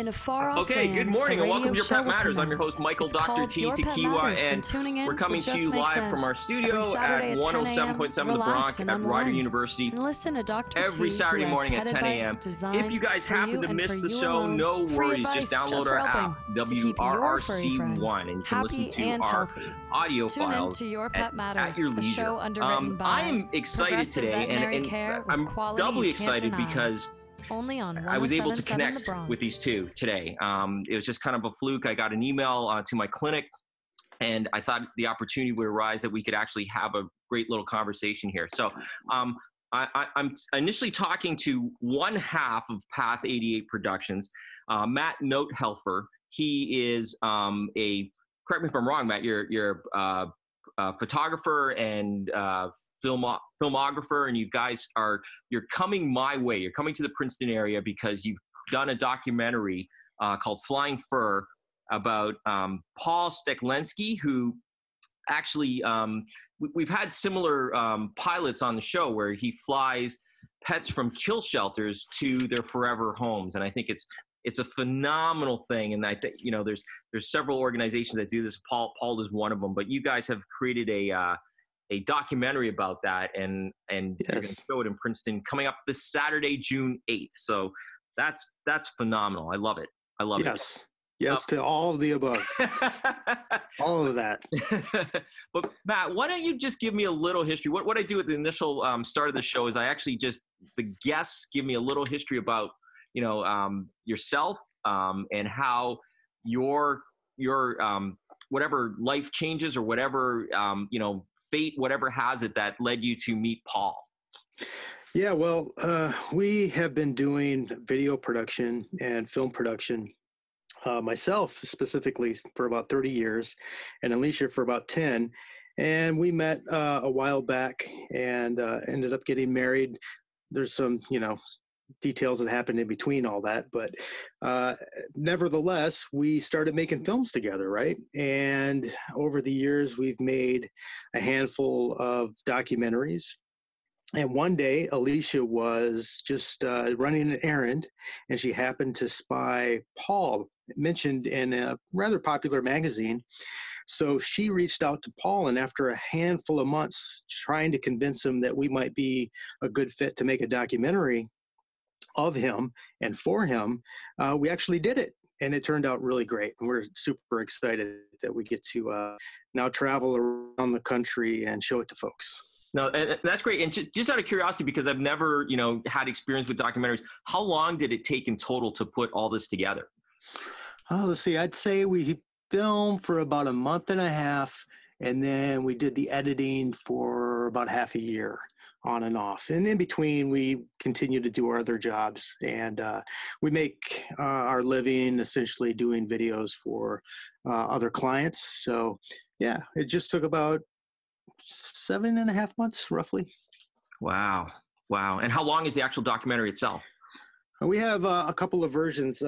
In a far off Okay, land, good morning and welcome to your Pet Matters. I'm your host, Michael It's Dr. T. Tequila, and in we're coming to you live from our studio at at 10 107.7 The Bronc at Rider. University. And listen to Dr. Every T, Saturday morning at 10 a.m. If you guys happen to miss the show, alone. no worries. Just download just our app, helping to keep your furry friend WRRC1, and you can listen to and our healthy. audio Tune files to Your at, Pet Matters, at your leisure. show underwritten um, by I am excited today, and, I'm doubly excited because Only on I was able to 1077 The connect with these two today. Um, it was just kind of a fluke. I got an email uh, to my clinic, and I thought the opportunity would arise that we could actually have a great little conversation here. So um, I, I, I'm initially talking to one half of Path 88 Productions, uh, Matt Notehelfer. He is um, a correct me if I'm wrong, Matt. You're you're uh, a photographer and uh, film filmographer, and you guys are you're coming my way. You're coming to the Princeton area because you've done a documentary uh, called Flying Fur about um, Paul Steklensky, who actually um, we, we've had similar um, pilots on the show where he flies pets from kill shelters to their forever homes, and I think it's it's a phenomenal thing. And I think you know there's there's several organizations that do this. Paul Paul is one of them, but you guys have created a uh, a documentary about that, and and you're going to Yes. show it in Princeton coming up this Saturday, June eighth. So that's that's phenomenal. I love it. I love it. Yes. Yes to all of the above. all of that. but Matt, why don't you just give me a little history? What what I do at the initial um, start of the show is I actually just the guests give me a little history about you know um, yourself um, and how your your um, whatever life changes or whatever um, you know fate whatever has it that led you to meet Paul. Yeah, well, uh, we have been doing video production and film production uh, myself specifically for about 30 years, and Alicia for about 10. And we met uh, a while back and uh, ended up getting married. There's some, you know, details that happened in between all that, but uh, nevertheless, we started making films together, right? And over the years, we've made a handful of documentaries. And one day, Alicia was just uh, running an errand, and she happened to spy Paul mentioned in a rather popular magazine. So she reached out to Paul, and after a handful of months trying to convince him that we might be a good fit to make a documentary of him and for him, uh, we actually did it. And it turned out really great. And we're super excited that we get to uh, now travel around the country and show it to folks. No, and that's great. And ju- just out of curiosity, because I've never, you know, had experience with documentaries, how long did it take in total to put all this together? Oh, let's see. I'd say we filmed for about a month and a half, and then we did the editing for about half a year on and off. And in between, we continue to do our other jobs. And uh, we make uh, our living essentially doing videos for uh, other clients. So, yeah, it just took about seven and a half months roughly. Wow, wow. And how long is the actual documentary itself? Uh, We have uh, a couple of versions.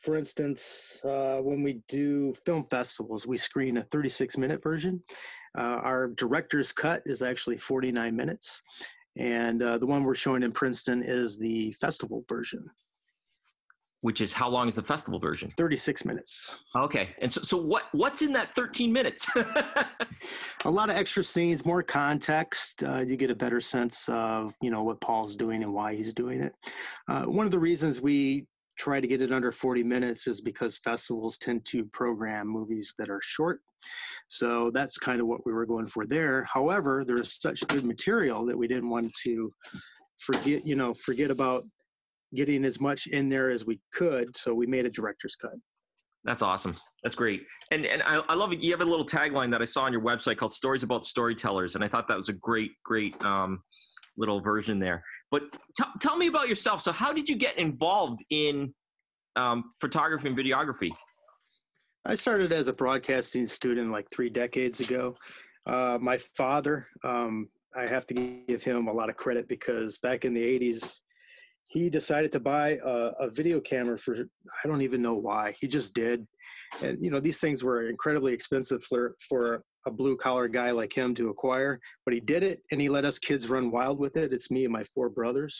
For instance, uh, when we do film festivals, we screen a 36 minute version. Uh, our director's cut is actually 49 minutes. And uh, the one we're showing in Princeton is the festival version, Which is how long is the festival version? 36 minutes. Okay. And so, so what what's in that 13 minutes? A lot of extra scenes, more context. Uh, you get a better sense of you know what Paul's doing and why he's doing it. Uh, one of the reasons we try to get it under 40 minutes is because festivals tend to program movies that are short. So that's kind of what we were going for there. However, there's such good material that we didn't want to forget, you know, forget about getting as much in there as we could. So we made a director's cut. That's awesome. That's great. And and I, I love it. You have a little tagline that I saw on your website called "Stories About Storytellers," and I thought that was a great, great um, little version there. But t- tell me about yourself. So, how did you get involved in um, photography and videography? I started as a broadcasting student like three decades ago. Uh, my father, um, I have to give him a lot of credit because back in the 80s, he decided to buy a, a video camera for, I don't even know why. He just did. And, you know, these things were incredibly expensive for, for a blue collar guy like him to acquire, but he did it and he let us kids run wild with it. It's me and my four brothers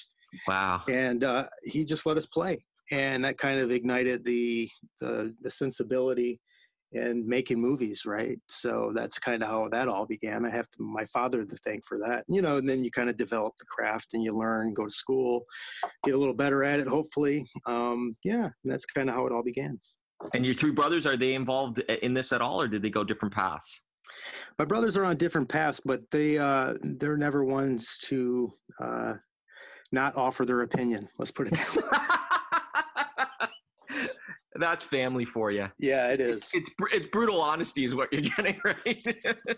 Wow. and uh, he just let us play. and that kind of ignited the the, the sensibility and making movies, right? So that's kind of how that all began. I have to, my father to thank for that, you know. And then you kind of develop the craft and you learn, go to school, get a little better at it, hopefully. Um, yeah, that's kind of how it all began. And your three brothers are they involved in this at all, or did they go different paths? My brothers are on different paths, but they uh, they're never ones to uh, not offer their opinion. Let's put it that way. That's family for you. Yeah, it is. It's it's brutal honesty is what you're getting, right?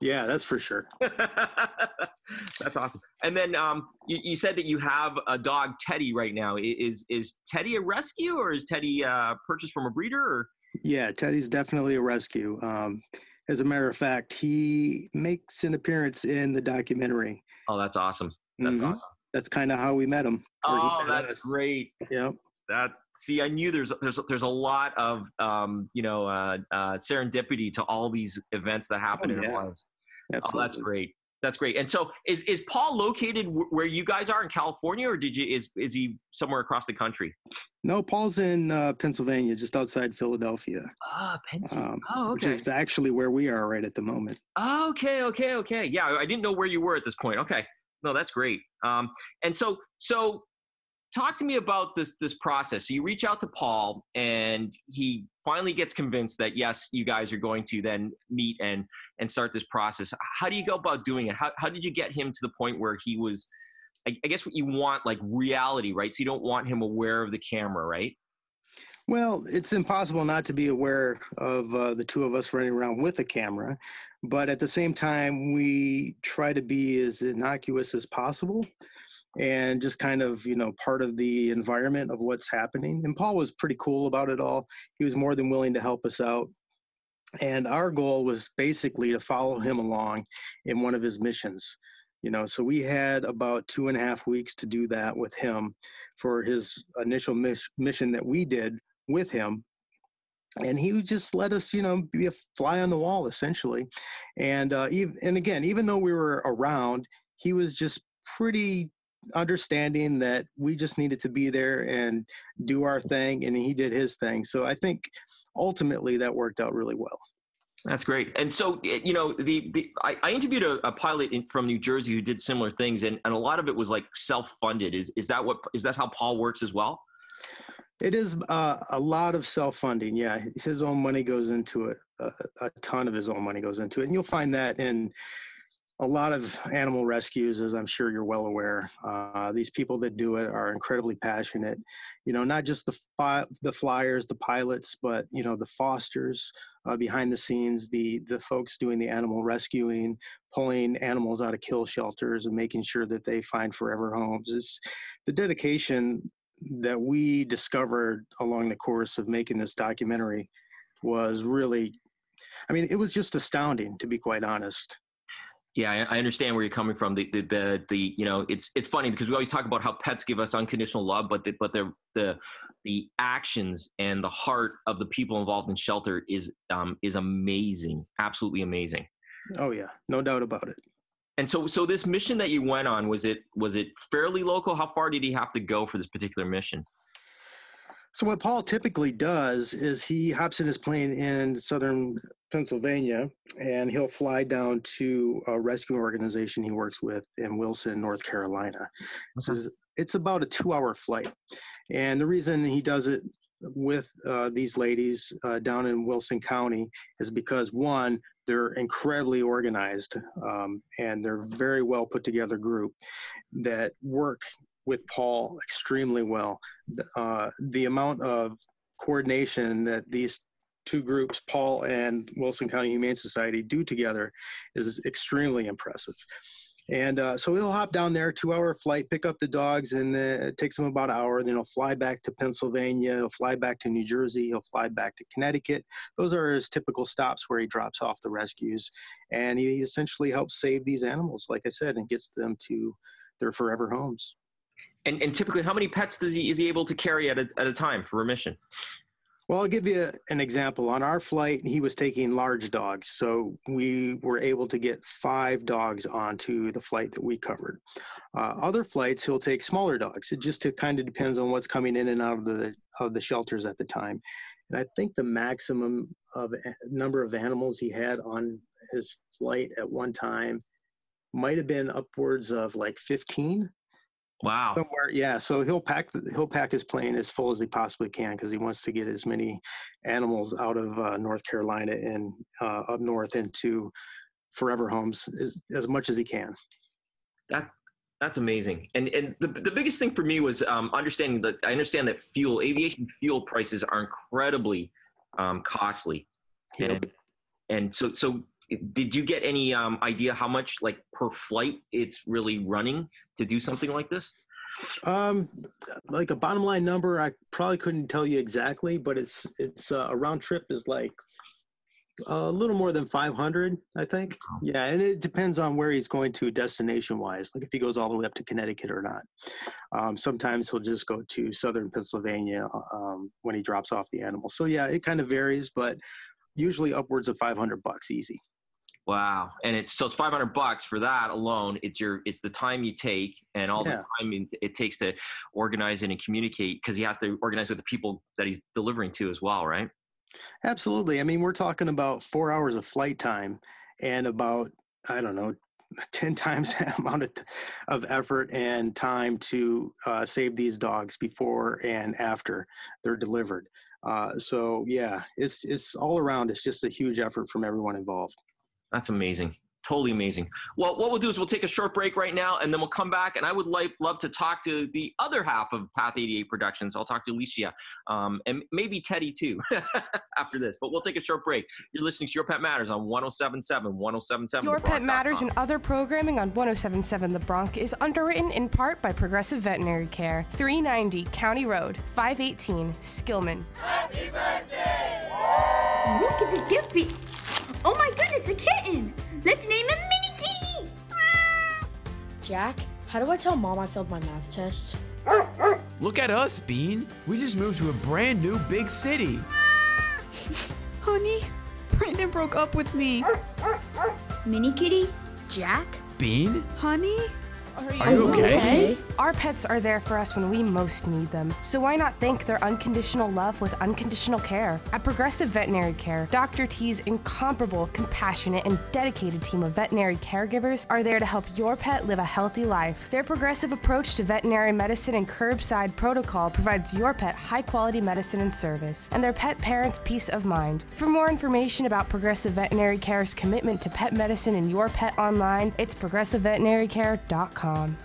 yeah, that's for sure. that's, that's awesome. And then um, you, you said that you have a dog, Teddy, right now. Is is Teddy a rescue or is Teddy uh, purchased from a breeder? Or? Yeah, Teddy's definitely a rescue. Um, as a matter of fact, he makes an appearance in the documentary. Oh, that's awesome. That's mm-hmm. awesome. That's kind of how we met him. Oh, that's us. great. Yeah. that see i knew there's there's there's a lot of um, you know uh, uh, serendipity to all these events that happen oh, in yeah. our lives Absolutely. Oh, that's great that's great. And so is is paul located w- where you guys are in california or did you is is he somewhere across the country? No paul's in uh, pennsylvania just outside philadelphia. Ah pennsylvania um, oh okay. which is actually where we are right at the moment. Okay okay okay. Yeah i didn't know where you were at this point. Okay. No that's great. Um, and so so talk to me about this this process. So you reach out to Paul, and he finally gets convinced that yes, you guys are going to then meet and and start this process. How do you go about doing it? How how did you get him to the point where he was? I, I guess what you want like reality, right? So you don't want him aware of the camera, right? Well, it's impossible not to be aware of uh, the two of us running around with a camera, but at the same time, we try to be as innocuous as possible and just kind of you know part of the environment of what's happening and paul was pretty cool about it all. He was more than willing to help us out. And our goal was basically to follow him along in one of his missions you know so we had about two and a half weeks to do that with him for his initial miss- mission that we did with him. And he would just let us you know be a fly on the wall essentially. And uh, even, and again even though we were around he was just pretty understanding that we just needed to be there and do our thing and he did his thing. So i think ultimately that worked out really well. That's great. And so you know the, the i, I interviewed a, a pilot in, from new jersey who did similar things and, and a lot of it was like self-funded. Is, is that what is that how paul works as well? It is uh, a lot of self-funding yeah. His own money goes into it a, a ton of his own money goes into it and you'll find that in a lot of animal rescues, as I'm sure you're well aware. Uh, these people that do it are incredibly passionate. You know, not just the fi- the flyers, the pilots, but you know the fosters uh, behind the scenes, the the folks doing the animal rescuing, pulling animals out of kill shelters, and making sure that they find forever homes. It's the dedication that we discovered along the course of making this documentary was really I mean, it was just astounding, to be quite honest. Yeah, I understand where you're coming from. The, the, the, the, you know, it's, it's funny because we always talk about how pets give us unconditional love, but the, but the, the, the actions and the heart of the people involved in shelter is, um, is amazing. Absolutely amazing. Oh yeah, no doubt about it. And so, so this mission that you went on, was it, was it fairly local? How far did he have to go for this particular mission? So what Paul typically does is he hops in his plane in southern Pennsylvania and he'll fly down to a rescue organization he works with in Wilson, North Carolina. Okay. So it's about a two-hour flight, and the reason he does it with uh, these ladies uh, down in Wilson County is because one, they're incredibly organized um, and they're very well put together group that work with Paul extremely well. Uh, the amount of coordination that these two groups, Paul and Wilson County Humane Society, do together is extremely impressive. And uh, so he'll hop down there, two hour flight, pick up the dogs, and it takes him about an hour. Then he'll fly back to Pennsylvania, he'll fly back to New Jersey, he'll fly back to Connecticut. Those are his typical stops where he drops off the rescues. And he essentially helps save these animals, like I said, and gets them to their forever homes. And, and typically, how many pets does he is he able to carry at a, at a time for remission? Well, I'll give you an example. On our flight, he was taking large dogs. So we were able to get five dogs onto the flight that we covered. Uh, other flights, he'll take smaller dogs. It just kind of depends on what's coming in and out of the, of the shelters at the time. And I think the maximum of number of animals he had on his flight at one time might have been upwards of like 15 Wow. Somewhere, yeah. So he'll pack he'll pack his plane as full as he possibly can because he wants to get as many animals out of uh, North Carolina and uh, up north into forever homes as, as much as he can. That that's amazing. And and the the biggest thing for me was um, understanding that I understand that fuel aviation fuel prices are incredibly um, costly. Yep. And, and so so did you get any um, idea how much like per flight it's really running to do something like this? Um like a bottom line number i probably couldn't tell you exactly but it's it's uh, a round trip is like a little more than 500 i think. Yeah and it depends on where he's going to destination wise like if he goes all the way up to connecticut or not. Um, sometimes he'll just go to southern pennsylvania um, when he drops off the animal. So yeah it kind of varies but usually upwards of 500 bucks easy Wow. And it's so it's 500 bucks for that alone. It's your it's the time you take and all yeah. the time it takes to organize it and communicate because he has to organize with the people that he's delivering to as well, right? Absolutely. I mean, we're talking about 4 hours of flight time and about I don't know 10 times the amount of, of effort and time to uh, save these dogs before and after they're delivered. Uh, so yeah, it's it's all around. It's just a huge effort from everyone involved. That's amazing. Totally amazing. Well, what we'll do is we'll take a short break right now and then we'll come back. And I would like, love to talk to the other half of Path 88 Productions. I'll talk to Alicia um, and maybe Teddy too after this. But we'll take a short break. You're listening to Your Pet Matters on 1077, 1077. Your Pet Matters and other programming on 1077 The Bronc is underwritten in part by Progressive Veterinary Care, 390 County Road, 518, Skillman. Happy birthday! Look at this gift. Oh my goodness, a kitten! Let's name him Mini Kitty! Jack, how do I tell mom I failed my math test? Look at us, Bean. We just moved to a brand new big city. Honey, Brandon broke up with me. Mini Kitty? Jack? Bean? Honey? Are you, Are you okay? okay? Our pets are there for us when we most need them. So why not thank their unconditional love with unconditional care? At Progressive Veterinary Care, Dr. T's incomparable, compassionate, and dedicated team of veterinary caregivers are there to help your pet live a healthy life. Their progressive approach to veterinary medicine and curbside protocol provides your pet high quality medicine and service, and their pet parents peace of mind. For more information about Progressive Veterinary Care's commitment to pet medicine and your pet online, it's progressiveveterinarycare.com.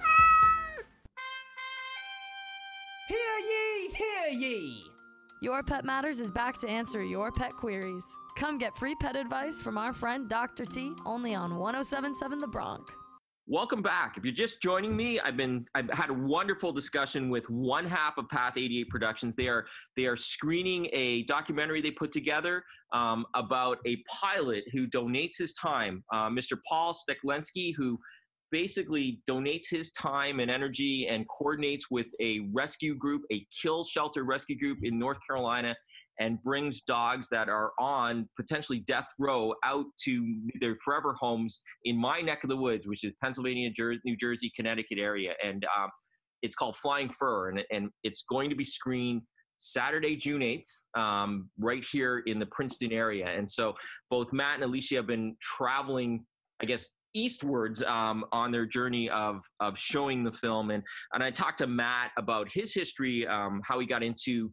Hear ye, hear ye! Your Pet Matters is back to answer your pet queries. Come get free pet advice from our friend Dr. T only on 1077 The Bronc. Welcome back. If you're just joining me, I've been I've had a wonderful discussion with one half of Path 88 Productions. They are they are screening a documentary they put together um, about a pilot who donates his time, uh, Mr. Paul Steklensky, who basically donates his time and energy and coordinates with a rescue group, a kill shelter rescue group in North Carolina, and brings dogs that are on potentially death row out to their forever homes in my neck of the woods, which is Pennsylvania, New Jersey, Connecticut area. And um, it's called Flying Fur, and, and it's going to be screened Saturday, June 8th, um, right here in the Princeton area. And so both Matt and Alicia have been traveling, I guess, eastwards um, on their journey of of showing the film. And and I talked to Matt about his history um, how he got into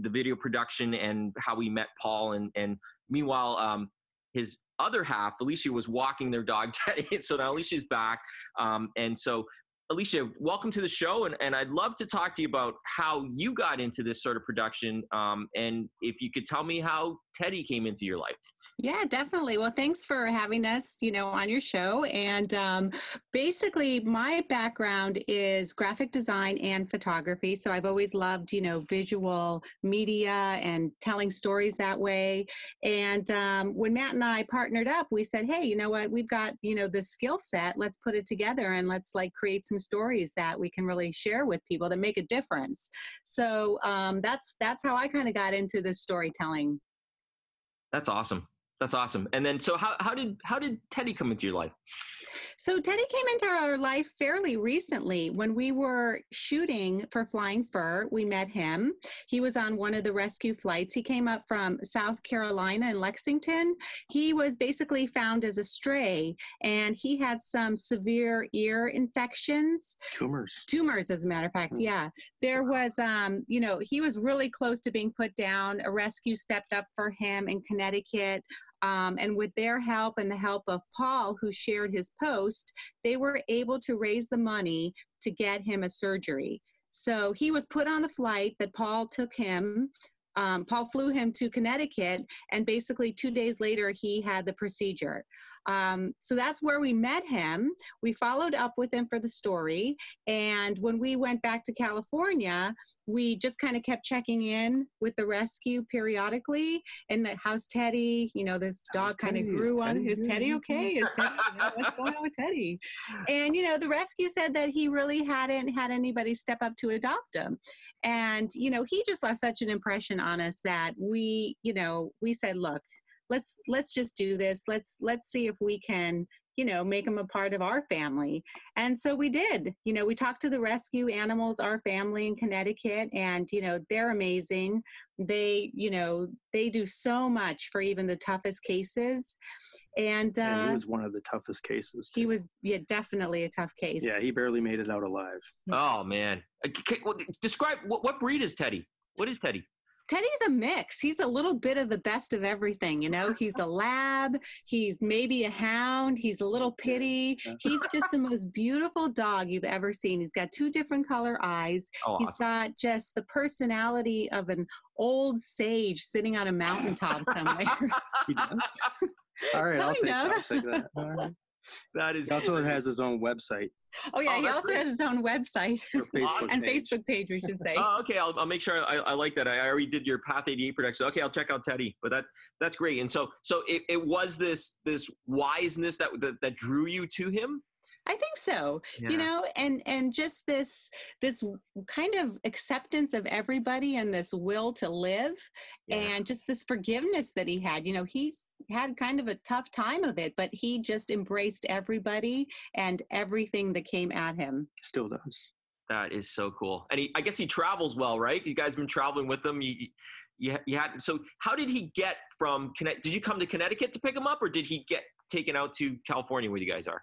the video production and how we met Paul. And and meanwhile um, his other half Alicia was walking their dog Teddy so now Alicia's back. Um, and so Alicia welcome to the show. And, and I'd love to talk to you about how you got into this sort of production. Um, and if you could tell me how Teddy came into your life yeah, definitely. Well, thanks for having us, you know, on your show. And um, basically, my background is graphic design and photography. So I've always loved, you know, visual media and telling stories that way. And um, when Matt and I partnered up, we said, hey, you know what? We've got, you know, the skill set. Let's put it together and let's like create some stories that we can really share with people that make a difference. So um, that's that's how I kind of got into this storytelling. That's awesome. That's awesome. And then, so how, how did how did Teddy come into your life? So Teddy came into our life fairly recently when we were shooting for Flying Fur. We met him. He was on one of the rescue flights. He came up from South Carolina in Lexington. He was basically found as a stray and he had some severe ear infections. Tumors. Tumors, as a matter of fact. Mm. Yeah. There was, um, you know, he was really close to being put down. A rescue stepped up for him in Connecticut. Um, and with their help and the help of Paul, who shared his post, they were able to raise the money to get him a surgery. So he was put on the flight that Paul took him. Um, Paul flew him to Connecticut, and basically two days later, he had the procedure. Um, so that's where we met him. We followed up with him for the story. And when we went back to California, we just kind of kept checking in with the rescue periodically. And the how's Teddy? You know, this dog kind of grew on. his Is? Teddy okay? Is Teddy, you know, what's going on with Teddy? And, you know, the rescue said that he really hadn't had anybody step up to adopt him and you know he just left such an impression on us that we you know we said look let's let's just do this. Let's let's see if we can you know make him a part of our family and so we did you know we talked to the rescue animals our family in connecticut and you know they're amazing they you know they do so much for even the toughest cases and uh and he was one of the toughest cases. he was yeah definitely a tough case Yeah, he barely made it out alive. Oh man, ca- well, describe what, what breed is Teddy? What is Teddy? Teddy's a mix. He's a little bit of the best of everything, you know. He's a lab, he's maybe a hound, he's a little pitty. He's just the most beautiful dog you've ever seen. He's got two different color eyes. Oh, He's awesome. got just the personality of an old sage sitting on a mountaintop somewhere. All right, I'll take, I'll take that. All right. That is He also has his own website oh yeah, Oh, he also great. has his own website Facebook and page. Facebook page, we should say. Oh, okay. I'll, I'll make sure. I, I like that. I already did your Path 88 production. Okay, I'll check out Teddy. But that that's great. And so so it, it was this this wiseness that, that that drew you to him. I think so. Yeah. You know, and and just this this kind of acceptance of everybody and this will to live Yeah. and just this forgiveness that he had. You know, he's had kind of a tough time of it, but he just embraced everybody and everything that came at him. Still does. That is so cool. And he, I guess he travels well, right? You guys been traveling with him. You, you, you had. So how did he get from? Conne- Did you come to Connecticut to pick him up, or did he get taken out to California where you guys are?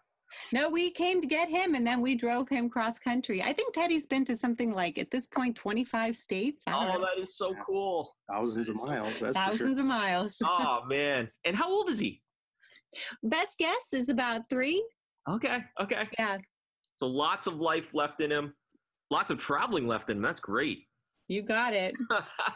No, we came to get him and then we drove him cross country. I think Teddy's been to something like at this point 25 states. I don't Oh, know. that is so cool. Thousands of miles. That's Thousands for of miles. Oh man. And how old is he? Best guess is about three. Okay. Okay. Yeah, So lots of life left in him. Lots of traveling left in him. That's great. you got it.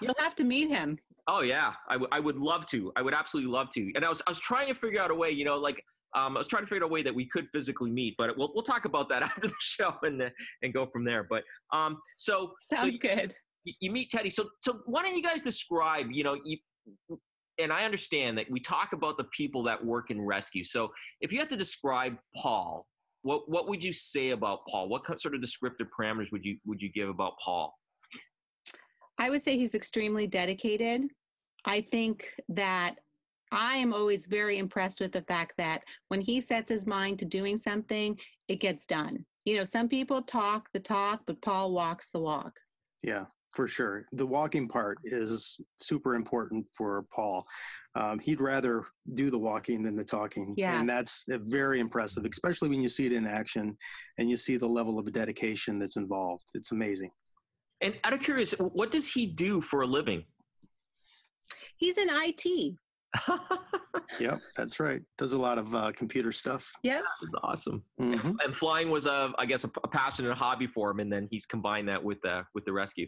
You'll have to meet him. Oh yeah, I, w- I would love to. I would absolutely love to. And I was I was trying to figure out a way, you know, like um, I was trying to figure out a way that we could physically meet, but we'll we'll talk about that after the show and uh, and go from there. But um, so so Sounds you, good. you- you meet Teddy. So so why don't you guys describe, you know, you and I understand that we talk about the people that work in rescue. So if you had to describe Paul, what what would you say about Paul? What kind- sort of descriptive parameters would you would you give about Paul? I would say he's extremely dedicated. I think that I am always very impressed with the fact that when he sets his mind to doing something, it gets done. You know, some people talk the talk, but Paul walks the walk. Yeah, for sure. The walking part is super important for Paul. Um, he'd rather do the walking than the talking. Yeah. And that's very impressive, especially when you see it in action and you see the level of dedication that's involved. It's amazing. And out of curious, what does he do for a living? He's in IT. Yep, that's right. Does a lot of uh, computer stuff. Yeah, it's awesome. Mhm. And, and flying was a, I guess, a, passion and a passionate hobby for him, and then he's combined that with uh, with the rescue.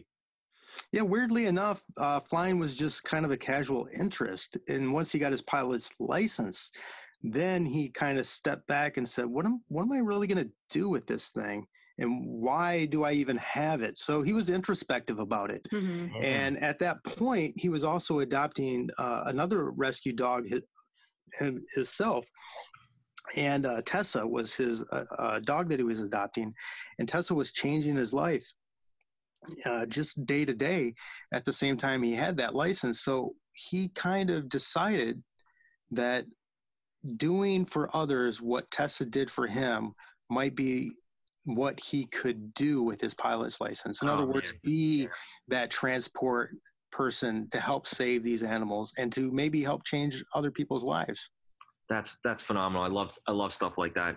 Yeah, weirdly enough, uh, flying was just kind of a casual interest. And once he got his pilot's license, then he kind of stepped back and said, "What am what am I really going to do with this thing? And why do I even have it?" So he was introspective about it. Mhm. And at that point, he was also adopting uh, another rescue dog his, himself. and uh, Tessa was his uh, uh, dog that he was adopting, and Tessa was changing his life uh, just day to day. At the same time, he had that license, so he kind of decided that doing for others what Tessa did for him might be what he could do with his pilot's license. In Oh, other words, man. be that transport person to help save these animals and to maybe help change other people's lives. That's that's phenomenal. I love I love stuff like that.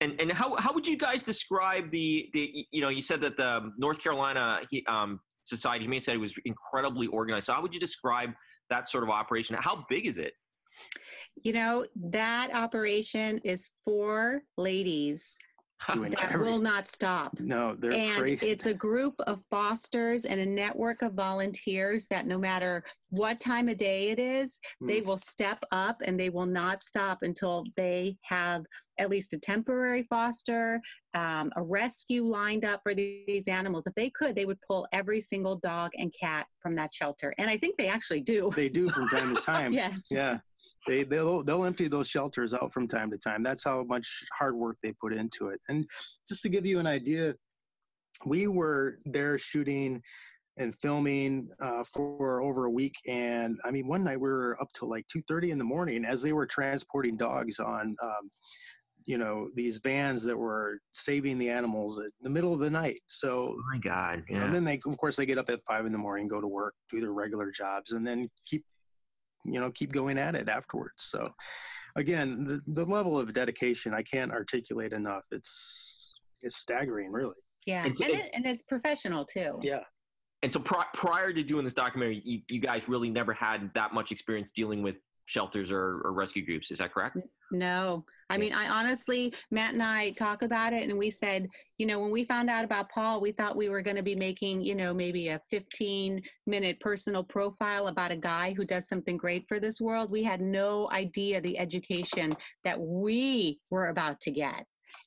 And and how how would you guys describe the the you know you said that the North Carolina he- um, Society Humane Society was incredibly organized. So how would you describe that sort of operation? How big is it? You know, that operation is for ladies Doing that every- will not stop. No, they're and crazy. it's a group of fosters and a network of volunteers that no matter what time of day it is, they Mm. will step up and they will not stop until they have at least a temporary foster, um, a rescue lined up for these animals. If they could, they would pull every single dog and cat from that shelter. And I think they actually do. they do from time to time. yes. Yeah. They they'll they'll empty those shelters out from time to time. That's how much hard work they put into it. And just to give you an idea, we were there shooting and filming uh, for over a week. And I mean, one night we were up to like two thirty in the morning as they were transporting dogs on. Um, you know these vans that were saving the animals in the middle of the night. So Oh my God! Yeah. and then they, of course, they get up at five in the morning, go to work, do their regular jobs, and then keep, you know, keep going at it afterwards. So, again, the, the level of dedication I can't articulate enough. It's it's staggering, really. Yeah. It's- and, it's- it, and it's professional too. Yeah. And so pri- prior to doing this documentary, you, you guys really never had that much experience dealing with shelters or, or rescue groups. Is that correct? No, I mean, I honestly, Matt and I talk about it, and we said, you know, when we found out about Paul, we thought we were going to be making, you know, maybe a 15 minute personal profile about a guy who does something great for this world. We had no idea the education that we were about to get.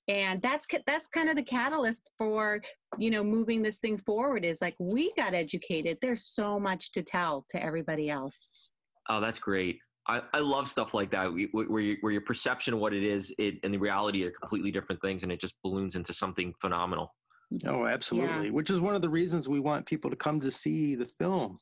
And that's that's kind of the catalyst for you know moving this thing forward. Is like we got educated. There's so much to tell to everybody else. Oh, that's great. I, I love stuff like that where, you, where your perception of what it is it, and the reality are completely different things and it just balloons into something phenomenal. Oh, absolutely. Which is one of the reasons we want people to come to see the film,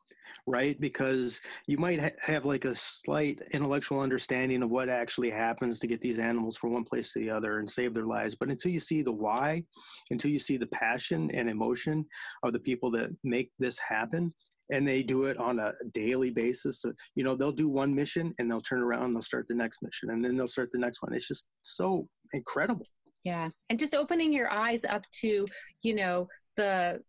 right? Because you might ha- have like a slight intellectual understanding of what actually happens to get these animals from one place to the other and save their lives. But until you see the why, until you see the passion and emotion of the people that make this happen, and they do it on a daily basis. So, you know, they'll do one mission and they'll turn around and they'll start the next mission and then they'll start the next one. It's just so incredible. Yeah. And just opening your eyes up to, you know, the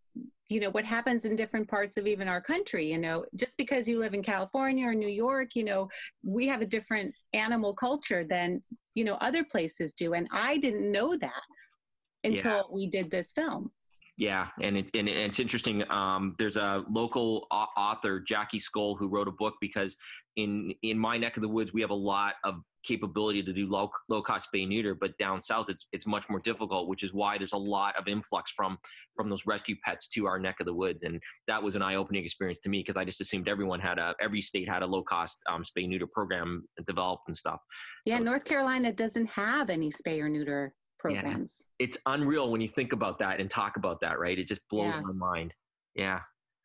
you know what happens in different parts of even our country you know just because you live in california or new york you know we have a different animal culture than you know other places do and i didn't know that until Yeah. we did this film Yeah, and it's and it's interesting. Um, there's a local author, Jackie Skoll, who wrote a book because in in my neck of the woods we have a lot of capability to do low low cost spay neuter, but down south it's it's much more difficult, which is why there's a lot of influx from from those rescue pets to our neck of the woods, and that was an eye opening experience to me because I just assumed everyone had a every state had a low cost um, spay neuter program developed and stuff. yeah north carolina doesn't have any spay or neuter programs It's unreal when you think about that and talk about that, right? It just blows Yeah. my mind. Yeah.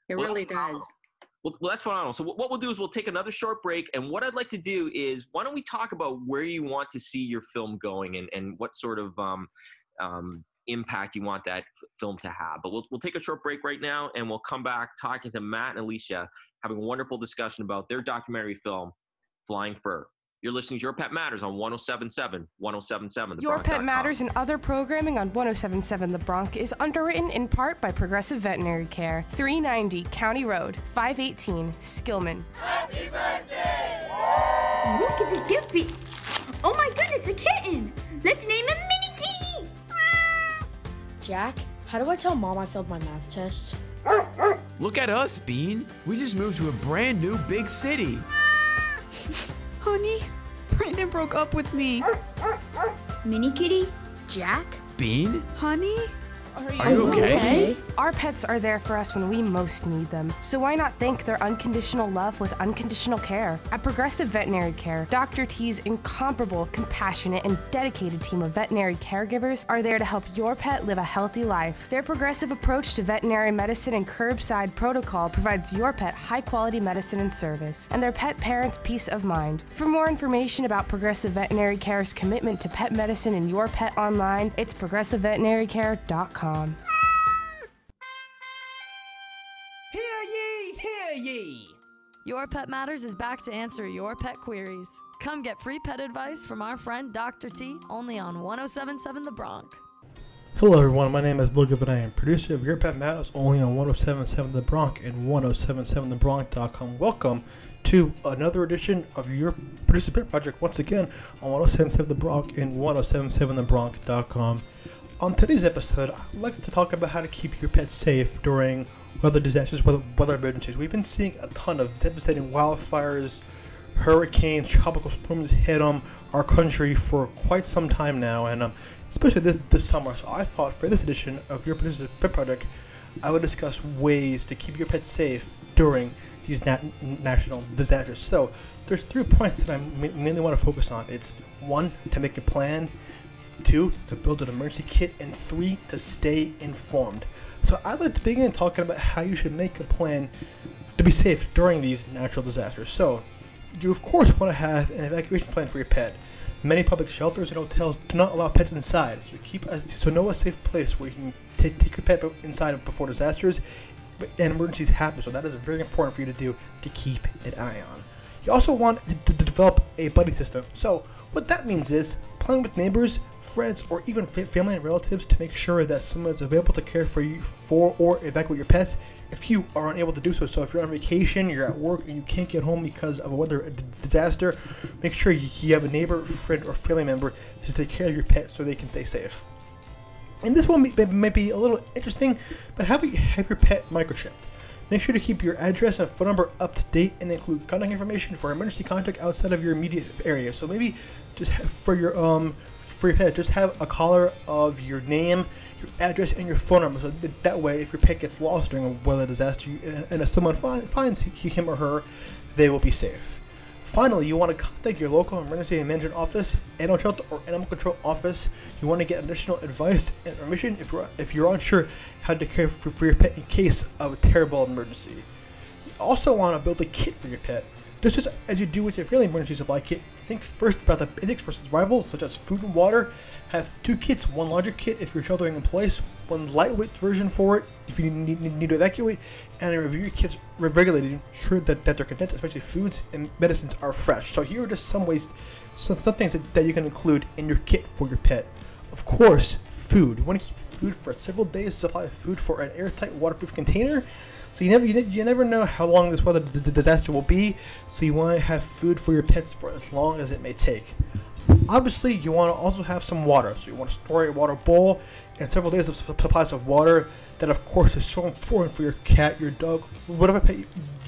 it Well, really does Well, well, that's phenomenal. So what what we'll do is we'll take another short break, and what I'd like to do is why don't we talk about where you want to see your film going and, and what sort of um, um, impact you want that film to have. But we'll we'll take a short break right now, and we'll come back talking to Matt and Alicia, having a wonderful discussion about their documentary film, Flying Fur. You're listening to Your Pet Matters on 1077, 1077. The Your Pet Bronx.com. Matters and other programming on 1077 The Bronc is underwritten in part by Progressive Veterinary Care, 390 County Road, 518 Skillman. Happy birthday! Look at this gift be- Oh my goodness, a kitten! Let's name him Mini Kitty! Jack, how do I tell mom I failed my math test? Look at us, Bean. We just moved to a brand new big city. Honey, Brendan broke up with me. Mini Kitty? Jack? Bean? Honey? Are you okay? Our pets are there for us when we most need them. So why not thank their unconditional love with unconditional care? At Progressive Veterinary Care, Dr. T's incomparable, compassionate, and dedicated team of veterinary caregivers are there to help your pet live a healthy life. Their progressive approach to veterinary medicine and curbside protocol provides your pet high quality medicine and service, and their pet parents peace of mind. For more information about Progressive Veterinary Care's commitment to pet medicine and your pet online, it's progressiveveterinarycare.com. ye, ye. Your Pet Matters is back to answer your pet queries. Come get free pet advice from our friend Dr. T only on 1077 The Bronc. Hello, everyone. My name is Logan, and I am producer of Your Pet Matters only on 1077 The Bronc and 1077thebronc.com. Welcome to another edition of your producer pet project once again on 1077 The Bronx and 1077thebronc.com. On today's episode, I'd like to talk about how to keep your pets safe during weather disasters, weather, weather emergencies. We've been seeing a ton of devastating wildfires, hurricanes, tropical storms hit um, our country for quite some time now, and um, especially this, this summer. So I thought for this edition of Your Producer's Pet Project, I would discuss ways to keep your pet safe during these nat- national disasters. So there's three points that I mainly want to focus on. It's one to make a plan, two to build an emergency kit, and three to stay informed. So I'd like to begin talking about how you should make a plan to be safe during these natural disasters. So you of course want to have an evacuation plan for your pet. Many public shelters and hotels do not allow pets inside, so keep a, so know a safe place where you can t- take your pet inside before disasters and emergencies happen. So that is very important for you to do to keep an eye on. You also want to, to develop a buddy system. So what that means is plan with neighbors, friends, or even family and relatives to make sure that someone is available to care for you for or evacuate your pets if you are unable to do so. So if you're on vacation, you're at work, and you can't get home because of a weather disaster, make sure you have a neighbor, friend, or family member to take care of your pet so they can stay safe. And this one may, may be a little interesting, but how about you have your pet microchipped? Make sure to keep your address and phone number up to date and include contact information for emergency contact outside of your immediate area. So maybe just for your um for your pet, just have a collar of your name, your address, and your phone number. So that, that way, if your pet gets lost during a weather disaster, and, and if someone find, finds him or her, they will be safe. Finally, you want to contact your local emergency management office, animal shelter, or animal control office. You want to get additional advice and information if you're if you're unsure how to care for, for your pet in case of a terrible emergency. You also want to build a kit for your pet. Just as, you do with your family emergency supply kit, think first about the basics for survival, such as food and water. Have two kits, one larger kit if you're sheltering in place, one lightweight version for it if you need, need, need to evacuate, and review your kits regularly to ensure that, that their content, especially foods and medicines, are fresh. So here are just some ways, some, some things that, that you can include in your kit for your pet. Of course, food. You want to keep food for several days, supply food for an airtight, waterproof container. So you never you never know how long this weather disaster will be. So you want to have food for your pets for as long as it may take. Obviously, you want to also have some water. So you want to store a water bowl and several days of supplies of water. That, of course, is so important for your cat, your dog, whatever pet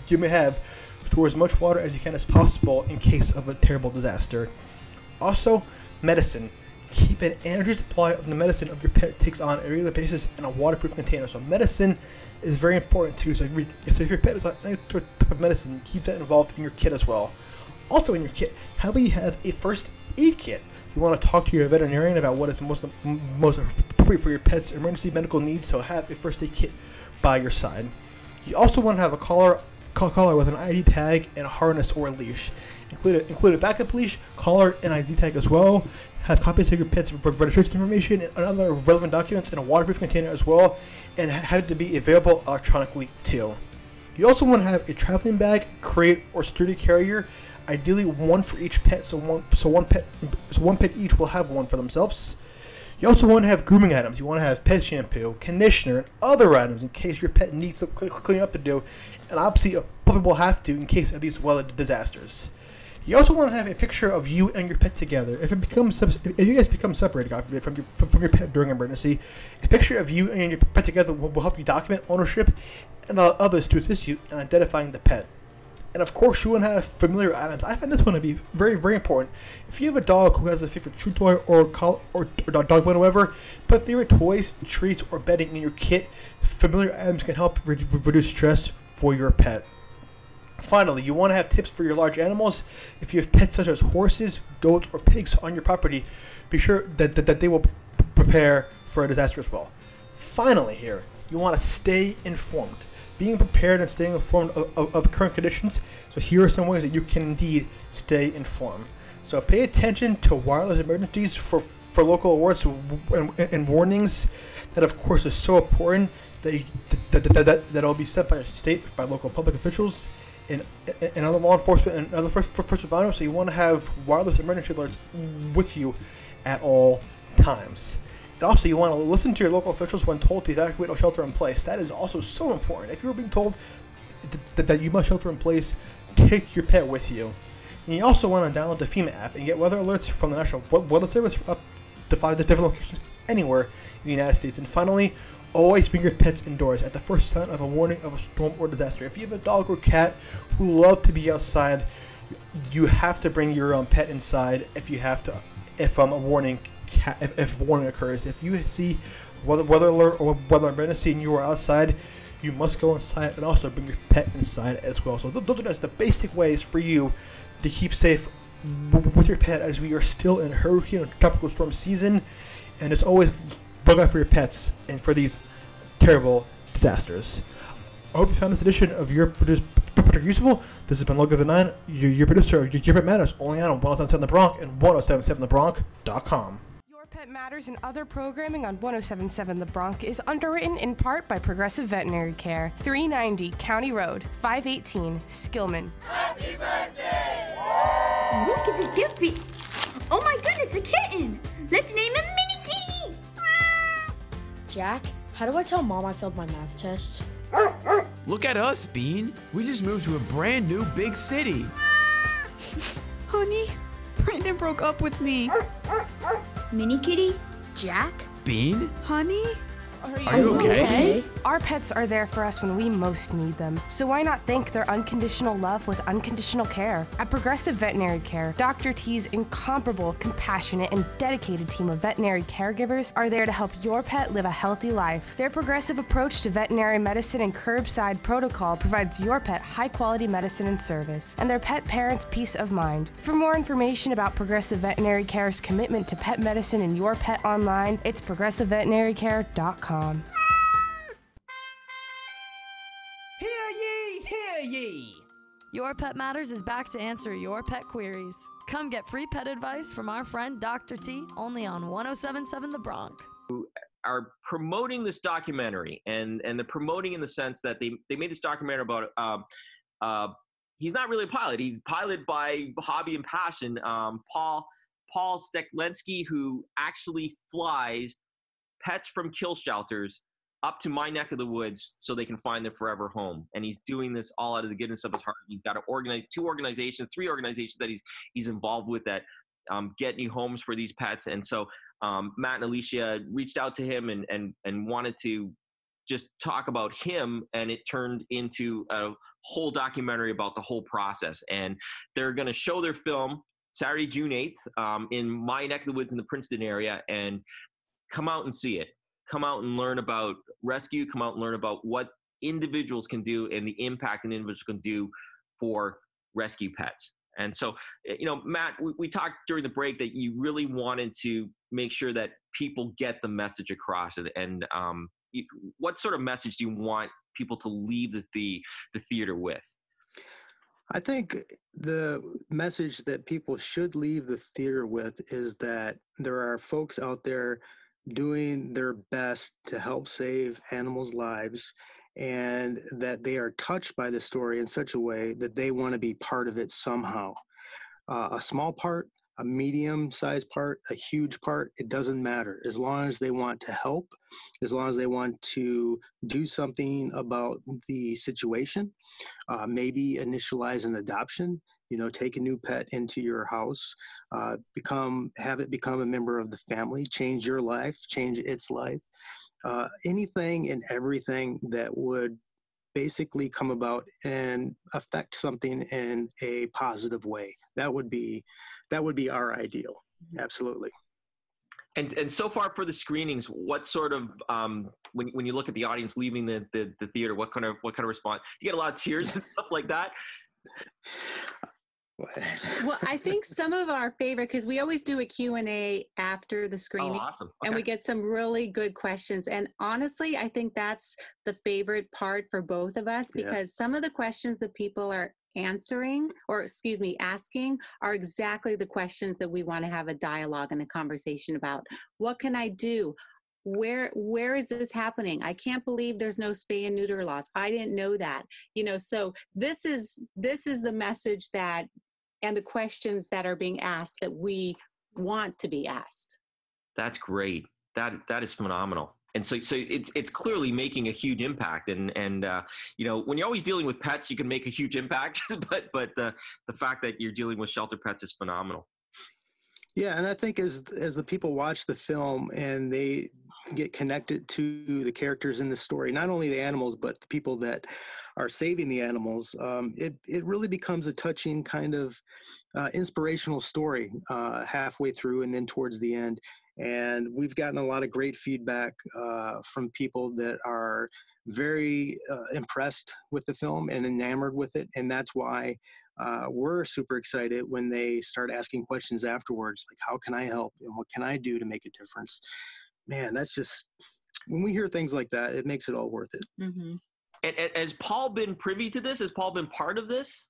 you may have. Store as much water as you can as possible in case of a terrible disaster. Also, medicine. Keep an energy supply of the medicine of your pet takes on a regular basis in a waterproof container. So medicine is very important too. So if, if your pet is on any type of medicine, keep that involved in your kit as well. Also in your kit, how about you have a first aid kit? You want to talk to your veterinarian about what is most most appropriate for your pet's emergency medical needs. So have a first aid kit by your side. You also want to have a collar collar with an ID tag and a harness or a leash. Include a, include a backup leash, collar, and ID tag as well. Have copies of your pet's registration information and other relevant documents in a waterproof container as well, and have it to be available electronically too. You also want to have a traveling bag, crate, or sturdy carrier. Ideally, one for each pet, so one so one pet so one pet each will have one for themselves. You also want to have grooming items. You want to have pet shampoo, conditioner, and other items in case your pet needs some cleaning up to do, and obviously a puppy will have to in case of these weather disasters. You also want to have a picture of you and your pet together. If it becomes if you guys become separated from your from your pet during emergency, a picture of you and your pet together will, will help you document ownership and allow others to assist you in identifying the pet. And of course, you want to have familiar items. I find this one to be very, very important. If you have a dog who has a favorite chew toy or col- or, or dog bone whatever, put favorite toys, treats, or bedding in your kit. Familiar items can help re- reduce stress for your pet. Finally, you want to have tips for your large animals. If you have pets such as horses, goats, or pigs on your property, be sure that, that, that they will prepare for a disaster as well. Finally, here, you want to stay informed. Being prepared and staying informed of, of, of current conditions. So, here are some ways that you can indeed stay informed. So, pay attention to wireless emergencies for, for local alerts and, and warnings. That, of course, is so important that, you, that, that, that, that will be sent by state, by local public officials, and other law enforcement and other first, first responders. So, you want to have wireless emergency alerts with you at all times. And also, you want to listen to your local officials when told to evacuate or shelter in place. That is also so important. If you're being told that, that you must shelter in place, take your pet with you. And you also want to download the FEMA app and get weather alerts from the National Weather Service up to five different locations anywhere in the United States. And finally, always bring your pets indoors at the first sign of a warning of a storm or disaster. If you have a dog or cat who love to be outside, you have to bring your pet inside if you have to if um, a warning if, if warning occurs. If you see weather weather alert or weather emergency and you are outside, you must go inside and also bring your pet inside as well. So those are just the basic ways for you to keep safe with your pet as we are still in hurricane or tropical storm season, and it's always look out for your pets and for these terrible disasters. I hope you found this edition of your producer useful. This has been Logan the Nine, your, your producer, your, your Pet Matters, only on 1077 The Bronc and 1077TheBronc.com. Your Pet Matters and other programming on 1077 The Bronc is underwritten in part by Progressive Veterinary Care, 390 County Road, 518, Skillman. Happy birthday! Look at this gift be- Oh my goodness, a kitten! Let's name him Mini Kitty! Jack, how do I tell mom I failed my math test? Look at us, Bean. We just moved to a brand new big city. Honey, Brendan broke up with me. Mini Kitty? Jack? Bean? Honey? Are you, Are you okay? okay? Our pets are there for us when we most need them. So why not thank their unconditional love with unconditional care? At Progressive Veterinary Care, Dr. T's incomparable, compassionate, and dedicated team of veterinary caregivers are there to help your pet live a healthy life. Their progressive approach to veterinary medicine and curbside protocol provides your pet high quality medicine and service, and their pet parents peace of mind. For more information about Progressive Veterinary Care's commitment to pet medicine and your pet online, it's progressiveveterinarycare.com. Hear ye, hear ye! Your Pet Matters is back to answer your pet queries. Come get free pet advice from our friend Dr. T only on 1077 The Bronc. Who are promoting this documentary, and and the promoting in the sense that they they made this documentary about um, uh, he's not really a pilot. He's piloted by hobby and passion. Um, Paul Paul Steklensky, who actually flies pets from kill shelters up to my neck of the woods so they can find their forever home. And he's doing this all out of the goodness of his heart. He's got to organize two organizations, three organizations that he's he's involved with that um, get new homes for these pets. And so um, Matt and Alicia reached out to him and and and wanted to just talk about him and it turned into a whole documentary about the whole process and they're going to show their film saturday june 8th um, in my neck of the woods in the princeton area and come out and see it. Come out and learn about rescue. Come out and learn about what individuals can do and the impact an individual can do for rescue pets. And so, you know, Matt, we, we talked during the break that you really wanted to make sure that people get the message across. And, and um, what sort of message do you want people to leave the, the, the theater with? I think the message that people should leave the theater with is that there are folks out there doing their best to help save animals' lives and that they are touched by the story in such a way that they want to be part of it somehow. Uh, a small part, a medium sized part, a huge part, it doesn't matter. As long as they want to help, as long as they want to do something about the situation, uh, maybe initialize an adoption, you know take a new pet into your house uh, become have it become a member of the family change your life change its life uh, anything and everything that would basically come about and affect something in a positive way. That would be that would be our ideal. Absolutely. And and so far for the screenings, what sort of um, when when you look at the audience leaving the, the, the theater, what kind of what kind of response? You get a lot of tears and stuff like that. Well, I think some of our favorite because we always do a Q&A after the oh, screening. Oh, awesome. And we get some really good questions. And honestly, I think that's the favorite part for both of us because yeah. some of the questions that people are answering or excuse me asking are exactly the questions that we want to have a dialogue and a conversation about what can i do where where is this happening i can't believe there's no spay and neuter laws i didn't know that you know so this is this is the message that and the questions that are being asked that we want to be asked. That's great. That that is phenomenal. And so, so it's it's clearly making a huge impact. And and uh, you know, when you're always dealing with pets, you can make a huge impact. but but the the fact that you're dealing with shelter pets is phenomenal. Yeah, and I think as as the people watch the film and they get connected to the characters in the story, not only the animals but the people that are saving the animals, um, it it really becomes a touching kind of uh, inspirational story uh, halfway through and then towards the end. And we've gotten a lot of great feedback uh, from people that are very uh, impressed with the film and enamored with it, and that's why uh, we're super excited when they start asking questions afterwards, like how can I help and what can I do to make a difference. Man, that's just when we hear things like that, it makes it all worth it. Mm-hmm. And, and has Paul been privy to this? Has Paul been part of this?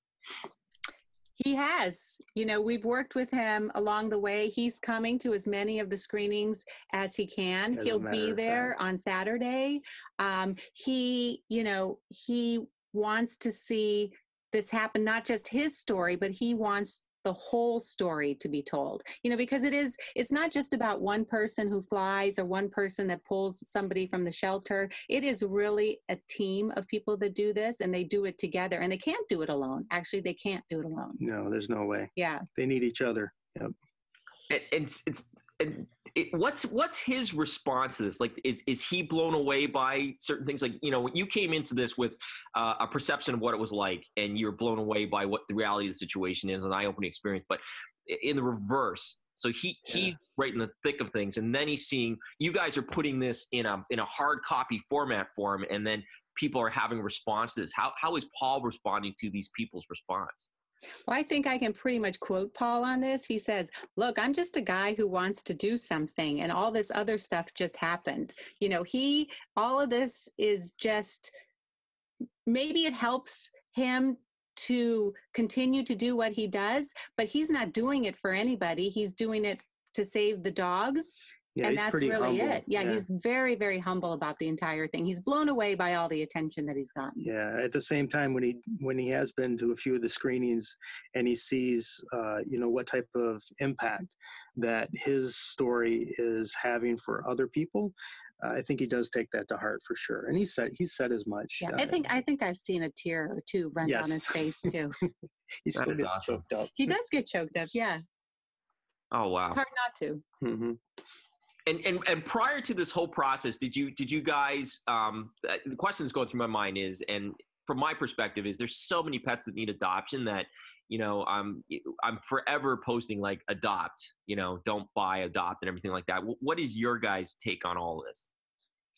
He has. You know, we've worked with him along the way. He's coming to as many of the screenings as he can. As He'll be there on Saturday. Um, he, you know, he wants to see this happen, not just his story, but he wants the whole story to be told you know because it is it's not just about one person who flies or one person that pulls somebody from the shelter. It is really a team of people that do this and they do it together and they can't do it alone. Actually they can't do it alone. No there's no way. Yeah. They need each other. Yep. And it's, it's and it, what's what's his response to this? Like, is is he blown away by certain things? Like, you know, when you came into this with uh, a perception of what it was like, and you're blown away by what the reality of the situation is, an eye-opening experience. But in the reverse, so he yeah. he's right in the thick of things, and then he's seeing you guys are putting this in a in a hard copy format for him, and then people are having responses. How how is Paul responding to these people's response? Well, I think I can pretty much quote Paul on this. He says, Look, I'm just a guy who wants to do something, and all this other stuff just happened. You know, he, all of this is just maybe it helps him to continue to do what he does, but he's not doing it for anybody. He's doing it to save the dogs yeah, and that's really humble. it. Yeah, yeah, he's very, very humble about the entire thing. He's blown away by all the attention that he's gotten. Yeah. At the same time, when he when he has been to a few of the screenings and he sees, uh, you know, what type of impact that his story is having for other people, uh, I think he does take that to heart for sure. And he said he said as much. Yeah, I think I think I've seen a tear or two run yes. down his face too. he still gets awesome. choked up. He does get choked up. Yeah. Oh wow! It's hard not to. Mm-hmm and, and and prior to this whole process, did you did you guys? Um, the question that's going through my mind is, and from my perspective, is there's so many pets that need adoption that you know I'm I'm forever posting like adopt, you know, don't buy, adopt, and everything like that. What is your guys' take on all this?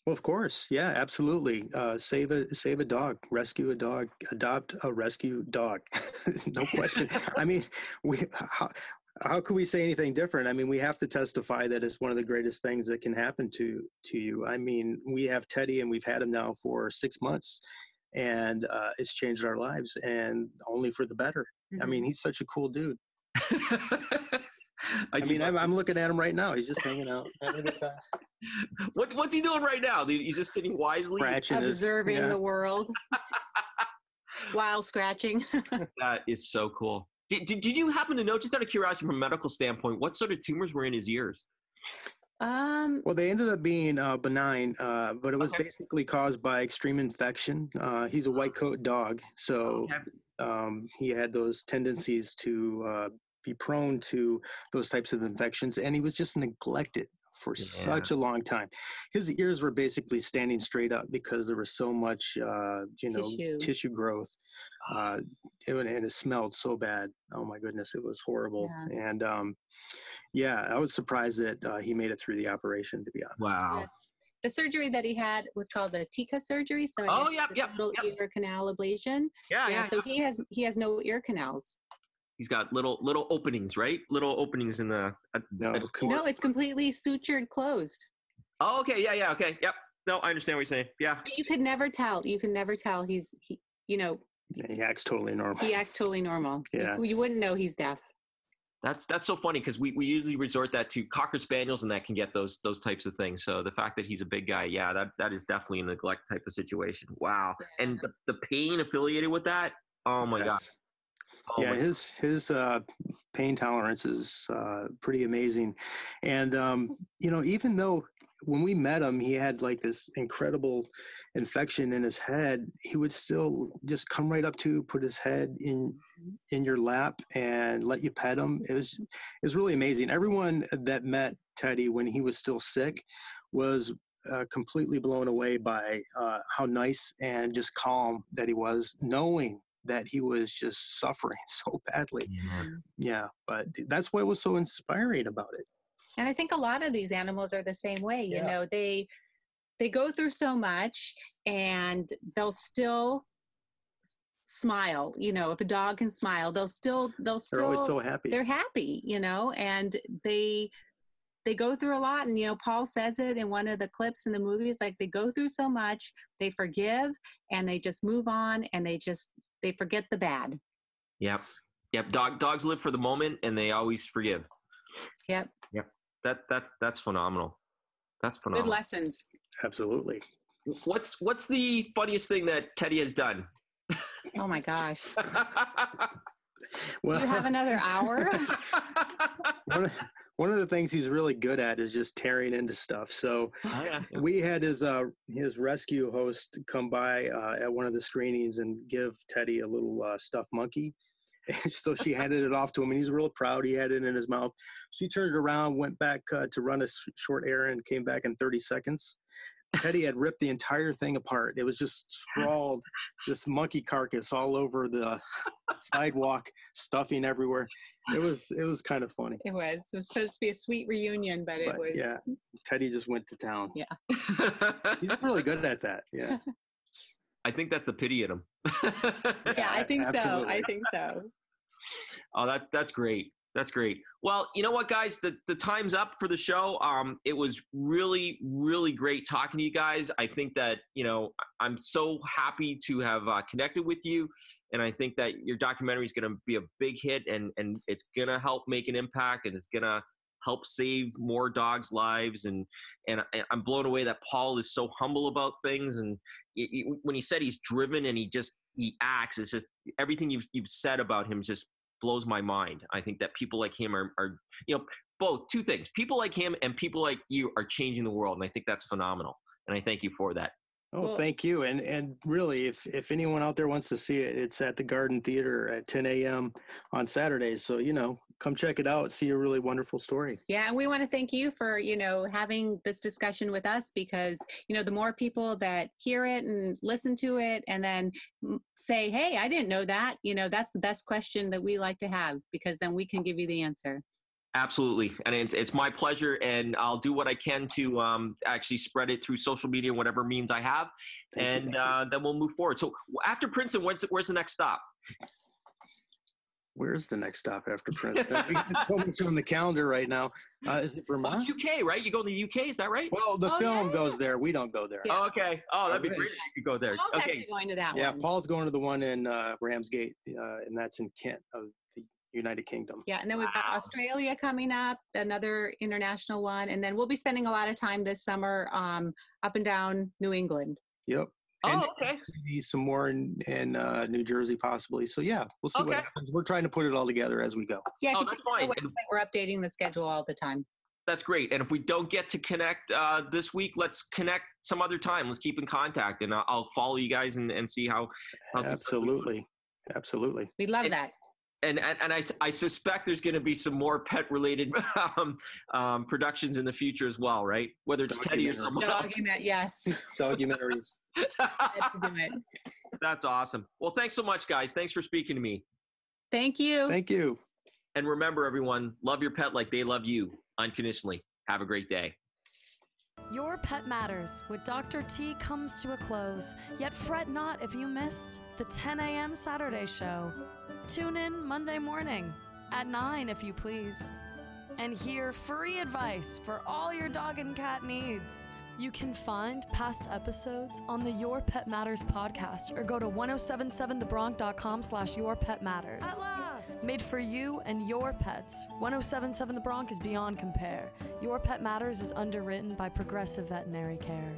Well, of course, yeah, absolutely. Uh, save a save a dog, rescue a dog, adopt a rescue dog. no question. I mean, we how, how could we say anything different? I mean, we have to testify that it's one of the greatest things that can happen to to you. I mean, we have Teddy, and we've had him now for six months, and uh, it's changed our lives, and only for the better. Mm-hmm. I mean, mm-hmm. he's such a cool dude. I, I mean, I'm, I'm, looking at him right now. He's just hanging out. what's what's he doing right now? He's just sitting wisely, scratching observing his, yeah. the world while scratching. that is so cool. Did, did, did you happen to know, just out of curiosity from a medical standpoint, what sort of tumors were in his ears? Um, well, they ended up being uh, benign, uh, but it was okay. basically caused by extreme infection. Uh, he's a white coat dog, so okay. um, he had those tendencies to uh, be prone to those types of infections, and he was just neglected for Yeah. such a long time. His ears were basically standing straight up because there was so much, uh, you know, Tissue. tissue growth, uh, it, would- and it smelled so bad. Oh my goodness, it was horrible. And um, yeah, I was surprised that uh, he made it through the operation. To be honest. Wow. Yeah. The surgery that he had was called the TECA surgery. So Oh, guess yep, the yep, ear canal ablation. Yeah, yeah, So he has he has no ear canals. He's got little little openings, right? Little openings in the. At, no, No, it's completely sutured closed. Oh, okay. Yeah, yeah. Okay. Yep. No, I understand what you're saying. Yeah. But you could never tell. You can never tell. He's he. You know, he acts totally normal. he acts totally normal. Yeah. You, wouldn't know he's deaf. That's that's so funny because we, we usually resort that to cocker spaniels and that can get those those types of things. So the fact that he's a big guy, yeah, that that is definitely a neglect type of situation. Wow. And the, the pain affiliated with that, oh my god. Yes. Oh yeah, his his uh, pain tolerance is uh, pretty amazing, and um, you know, even though when we met him, he had like this incredible infection in his head, he would still just come right up to, you, put his head in in your lap, and let you pet him. It was it was really amazing. Everyone that met Teddy when he was still sick was uh, completely blown away by uh, how nice and just calm that he was, knowing that he was just suffering so badly. Yeah, but that's what was so inspiring about it. And I think a lot of these animals are the same way. You know, they they go through so much and they'll still smile. You know, if a dog can smile, they'll still they'll still They're always so happy. They're happy, you know, and they they go through a lot and you know paul says it in one of the clips in the movie it's like they go through so much they forgive and they just move on and they just they forget the bad Yep. Yep. Dog dogs live for the moment and they always forgive. yep Yep. That that's that's phenomenal. That's phenomenal. good lessons Absolutely. What's what's the funniest thing that Teddy has done? oh my gosh Well, do you have another hour one, of, one of the things he's really good at is just tearing into stuff. So we had his uh, his rescue host come by uh, at one of the screenings and give Teddy a little uh, stuffed monkey. And so she handed it off to him, and he's real proud. He had it in his mouth. She turned around, went back uh, to run a short errand, came back in 30 seconds. Teddy had ripped the entire thing apart. It was just sprawled, this monkey carcass all over the sidewalk, stuffing everywhere. It was it was kind of funny. it was it was supposed to be a sweet reunion but it But, was yeah, Teddy just went to town. yeah He's really good at that. Yeah. I think that's the pity in him. yeah i think so i think so Oh, that that's great. That's great. Well, you know what, guys, the the time's up for the show. Um, it was really, really great talking to you guys. I think that you know I'm so happy to have uh, connected with you, and I think that your documentary is going to be a big hit, and and it's going to help make an impact, and it's going to help save more dogs' lives. And and I'm blown away that Paul is so humble about things, and y- y- when he said he's driven and he just he acts, it's just everything you've you've said about him just blows my mind. I think that people like him are, are you know, both two things. People like him and people like you are changing the world, and I think that's phenomenal. And I thank you for that. Oh, Well- thank you. And and really, if if anyone out there wants to see it, it's at the Garden Theater at 10 a.m. on Saturdays. So you know, come check it out. See a really wonderful story. Yeah, and we want to thank you for, you know, having this discussion with us because, you know, the more people that hear it and listen to it and then say, "Hey, I didn't know that." You know, that's the best question that we like to have because then we can give you the answer. Absolutely, and it's, it's my pleasure, and I'll do what I can to um, actually spread it through social media, whatever means I have, Thank and you. uh, then we'll move forward. So after Princeton, where's the, where's the next stop? Where's the next stop after Princeton? It's so much on the calendar right now. Uh, is it Well, Vermont? it's UK, right? You go to the UK, is that right? Well, the Oh, film yeah, goes there. We don't go there. Yeah. Oh, okay. Oh, that'd be Alright. great if you could go there. Paul's Okay. actually going to that Yeah, one. Paul's going to the one in uh, Ramsgate, uh, and that's in Kent of the United Kingdom. Yeah, and then we've got Australia coming up, another international one, and then we'll be spending a lot of time this summer um, up and down New England. Yep. Oh, And okay. maybe some more in, in uh, New Jersey, possibly. So yeah, we'll see what happens. We're trying to put it all together as we go. Yeah, if Oh, that's check out our fine. website, We're updating the schedule all the time. That's great. And if we don't get to connect uh, this week, let's connect some other time. Let's keep in contact, and I'll, I'll follow you guys and, and see how. how Absolutely. Absolutely. We love And- that. And, and, and I, I suspect there's going to be some more pet related um, um, productions in the future as well, right? Whether it's Teddy or someone else. Yes. Documentaries. Let's do it. That's awesome. Well, thanks so much, guys. Thanks for speaking to me. Thank you. Thank you. And remember, everyone, love your pet like they love you unconditionally. Have a great day. Your Pet Matters with Dr. T comes to a close, yet fret not if you missed the 10 a.m. Saturday show. Tune in Monday morning at 9 if you please, and hear free advice for all your dog and cat needs. You can find past episodes on the Your Pet Matters podcast or go to 1077thebronc.com slash your pet matters. At last! Made for you and your pets. 1077 The Bronc is beyond compare. Your Pet Matters is underwritten by Progressive Veterinary Care.